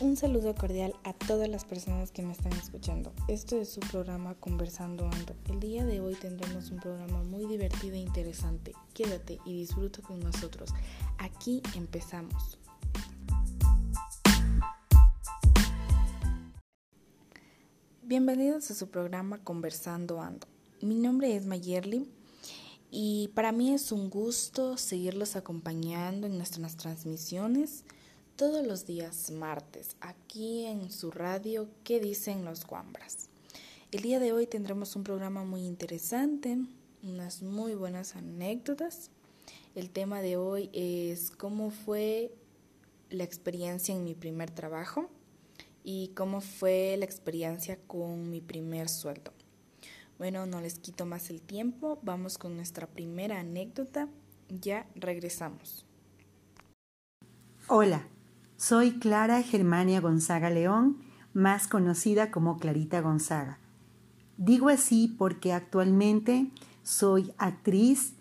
Un saludo cordial a todas las personas que me están escuchando. Esto es su programa Conversando Ando. El día de hoy tendremos un programa muy divertido e interesante. Quédate y disfruta con nosotros. Aquí empezamos. Bienvenidos a su programa Conversando Ando. Mi nombre es Mayerly y para mí es un gusto seguirlos acompañando en nuestras transmisiones todos los días martes aquí en su radio ¿Qué dicen los guambras? El día de hoy tendremos un programa muy interesante, unas muy buenas anécdotas. El tema de hoy es cómo fue la experiencia en mi primer trabajo y cómo fue la experiencia con mi primer sueldo. Bueno, no les quito más el tiempo, vamos con nuestra primera anécdota, ya regresamos. Hola, soy Clara Germania Gonzaga León, más conocida como Clarita Gonzaga. Digo así porque actualmente soy actriz,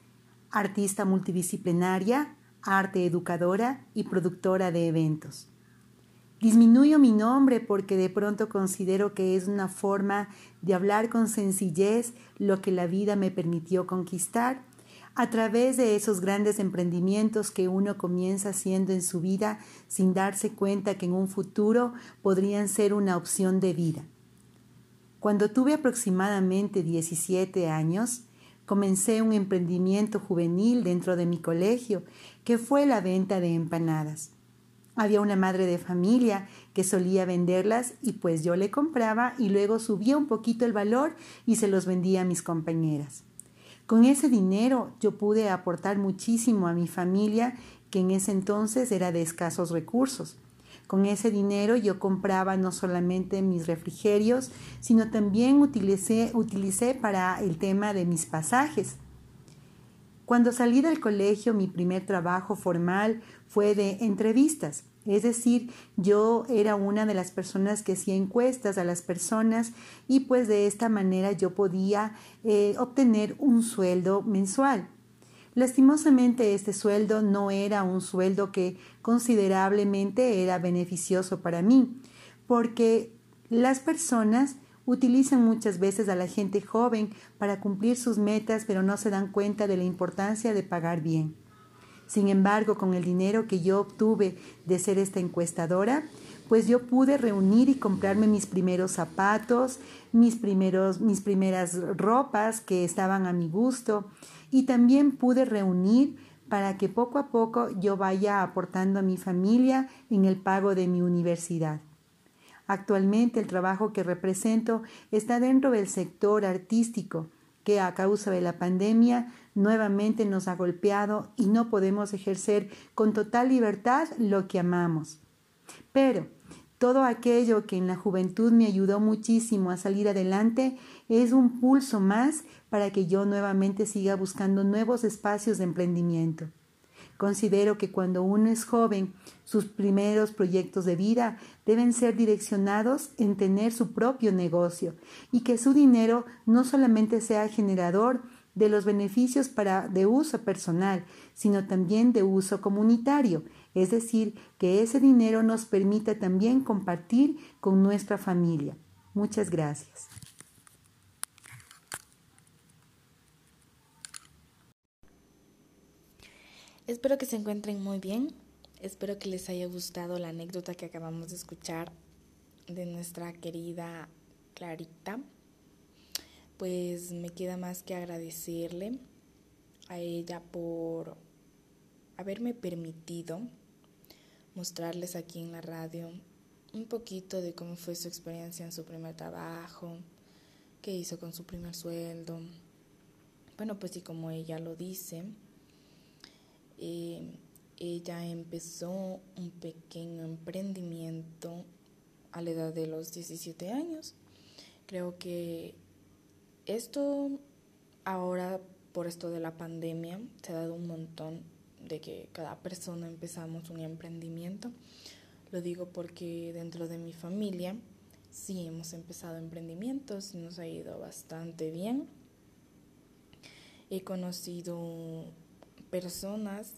artista multidisciplinaria, arte educadora y productora de eventos. Disminuyo mi nombre porque de pronto considero que es una forma de hablar con sencillez lo que la vida me permitió conquistar a través de esos grandes emprendimientos que uno comienza haciendo en su vida sin darse cuenta que en un futuro podrían ser una opción de vida. Cuando tuve aproximadamente 17 años, comencé un emprendimiento juvenil dentro de mi colegio, que fue la venta de empanadas. Había una madre de familia que solía venderlas y pues yo le compraba y luego subía un poquito el valor y se los vendía a mis compañeras. Con ese dinero yo pude aportar muchísimo a mi familia, que en ese entonces era de escasos recursos. Con ese dinero yo compraba no solamente mis refrigerios, sino también utilicé, utilicé para el tema de mis pasajes. Cuando salí del colegio, mi primer trabajo formal fue de entrevistas. Es decir, yo era una de las personas que hacía encuestas a las personas y pues de esta manera yo podía eh, obtener un sueldo mensual. Lastimosamente este sueldo no era un sueldo que considerablemente era beneficioso para mí, porque las personas utilizan muchas veces a la gente joven para cumplir sus metas, pero no se dan cuenta de la importancia de pagar bien. Sin embargo, con el dinero que yo obtuve de ser esta encuestadora, pues yo pude reunir y comprarme mis primeros zapatos, mis, primeros, mis primeras ropas que estaban a mi gusto y también pude reunir para que poco a poco yo vaya aportando a mi familia en el pago de mi universidad. Actualmente el trabajo que represento está dentro del sector artístico, que a causa de la pandemia nuevamente nos ha golpeado y no podemos ejercer con total libertad lo que amamos. Pero todo aquello que en la juventud me ayudó muchísimo a salir adelante es un pulso más para que yo nuevamente siga buscando nuevos espacios de emprendimiento. Considero que cuando uno es joven, sus primeros proyectos de vida deben ser direccionados en tener su propio negocio y que su dinero no solamente sea generador de los beneficios para de uso personal, sino también de uso comunitario, es decir, que ese dinero nos permita también compartir con nuestra familia. Muchas gracias. Espero que se encuentren muy bien. Espero que les haya gustado la anécdota que acabamos de escuchar de nuestra querida Clarita pues me queda más que agradecerle a ella por haberme permitido mostrarles aquí en la radio un poquito de cómo fue su experiencia en su primer trabajo, qué hizo con su primer sueldo. Bueno, pues y como ella lo dice, eh, ella empezó un pequeño emprendimiento a la edad de los 17 años. Creo que esto ahora, por esto de la pandemia, se ha dado un montón de que cada persona empezamos un emprendimiento. Lo digo porque dentro de mi familia sí hemos empezado emprendimientos y nos ha ido bastante bien. He conocido personas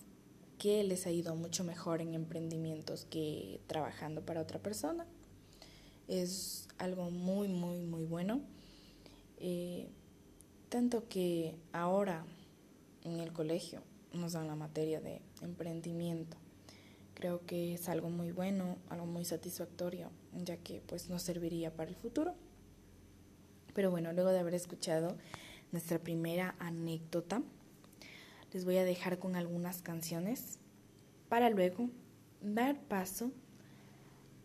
que les ha ido mucho mejor en emprendimientos que trabajando para otra persona. Es algo muy, muy, muy bueno. Eh, tanto que ahora en el colegio nos dan la materia de emprendimiento. Creo que es algo muy bueno, algo muy satisfactorio, ya que pues nos serviría para el futuro. Pero bueno, luego de haber escuchado nuestra primera anécdota, les voy a dejar con algunas canciones para luego dar paso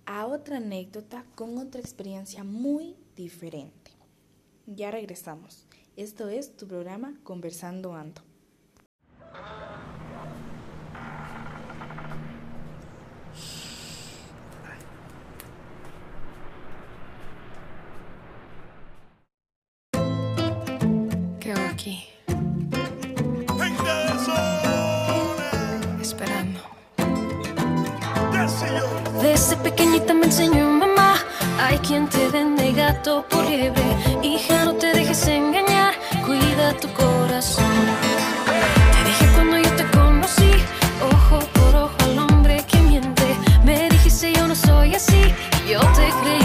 a otra anécdota con otra experiencia muy diferente. Ya regresamos. Esto es tu programa Conversando Ando. quien te vende gato por liebre. Hija, no te dejes engañar, cuida tu corazón. Te dije cuando yo te conocí, ojo por ojo al hombre que miente. Me dijiste yo no soy así, yo te creí.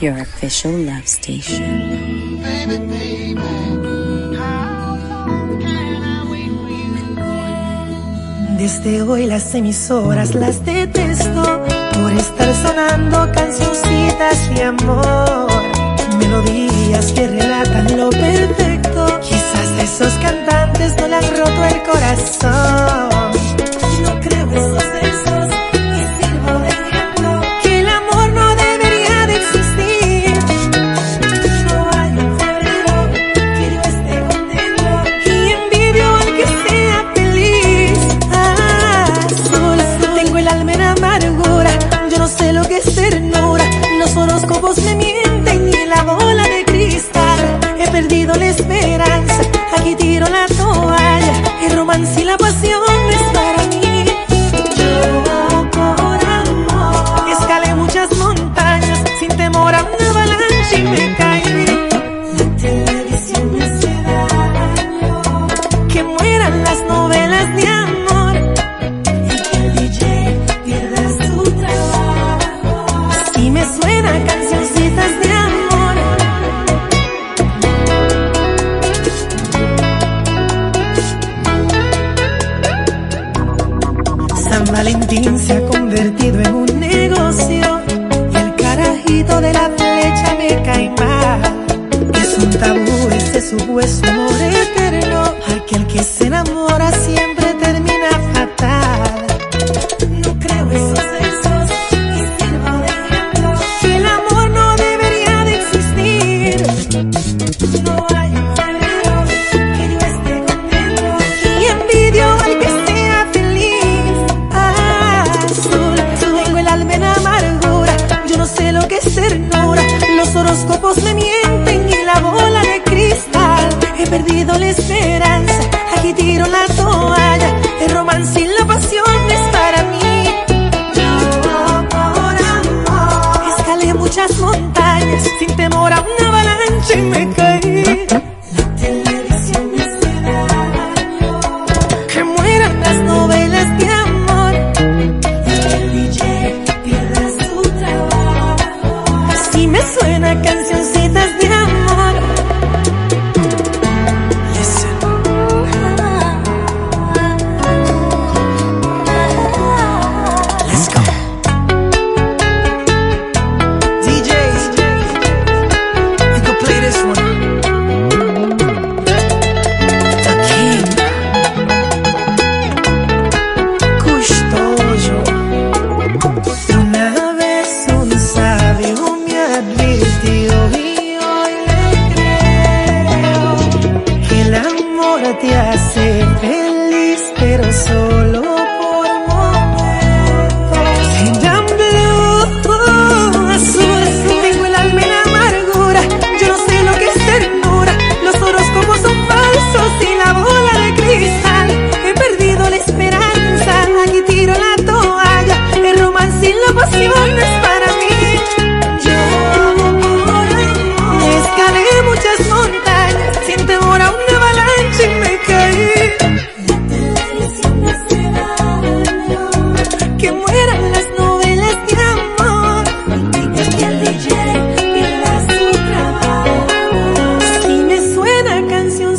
your official love station. Baby, baby, Desde hoy las emisoras las detesto por estar sonando cancioncitas de amor, melodías que relatan lo perfecto. Quizás esos cantantes no le han roto el corazón. eterno, aquel que se enamora siempre.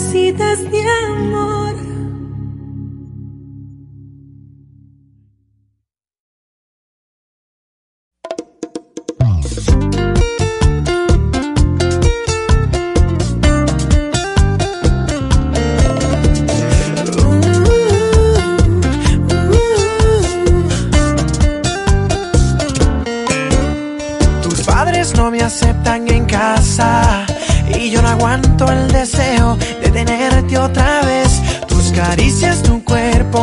see this.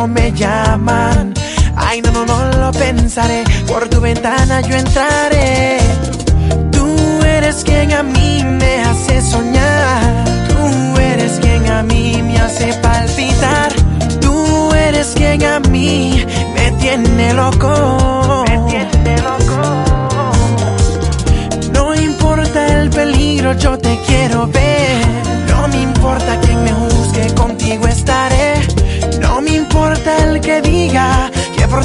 me llaman. Ay, no, no, no lo pensaré. Por tu ventana yo entraré. Tú eres quien a mí me hace soñar. Tú eres quien a mí me hace palpitar. Tú eres quien a mí me tiene loco. Me tiene loco. No importa el peligro, yo te quiero ver. No me importa que el que diga que por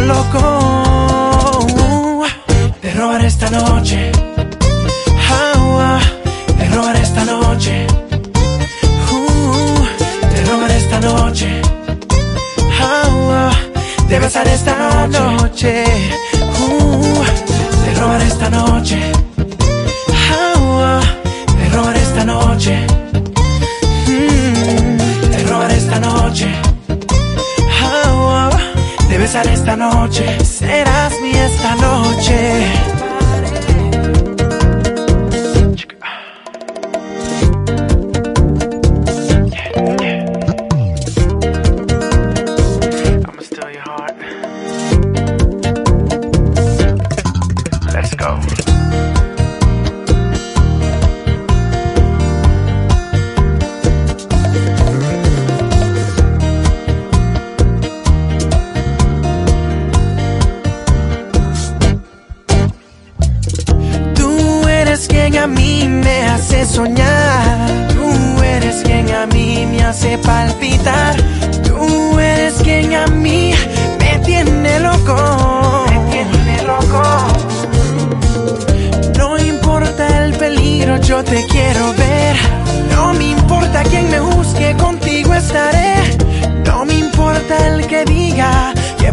loco.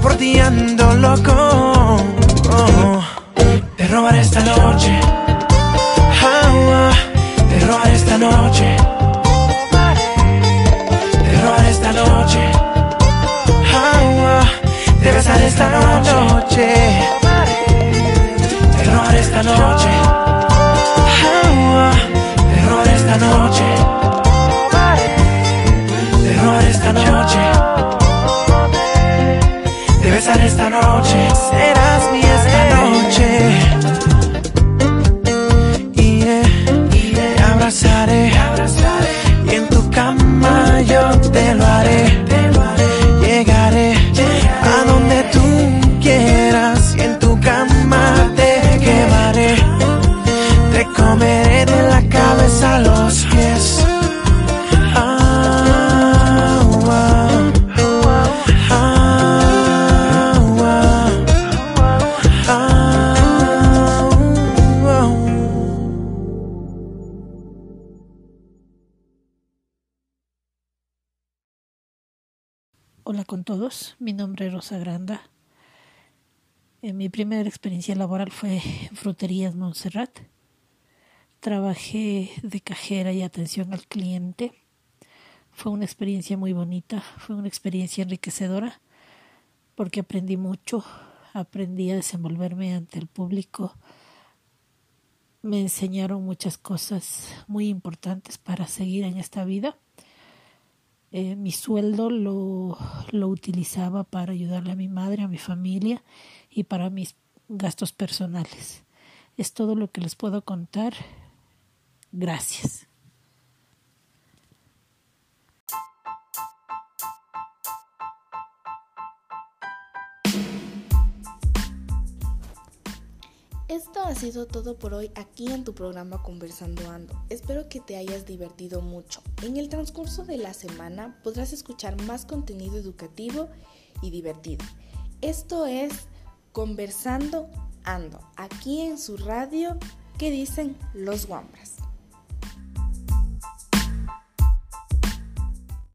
por ti loco. Todos, mi nombre es Rosa Granda. Eh, mi primera experiencia laboral fue en Fruterías Montserrat. Trabajé de cajera y atención al cliente. Fue una experiencia muy bonita, fue una experiencia enriquecedora porque aprendí mucho, aprendí a desenvolverme ante el público. Me enseñaron muchas cosas muy importantes para seguir en esta vida. Eh, mi sueldo lo, lo utilizaba para ayudarle a mi madre, a mi familia y para mis gastos personales. Es todo lo que les puedo contar. Gracias. Esto ha sido todo por hoy aquí en tu programa Conversando Ando. Espero que te hayas divertido mucho. En el transcurso de la semana podrás escuchar más contenido educativo y divertido. Esto es Conversando Ando, aquí en su radio que dicen los Guambras.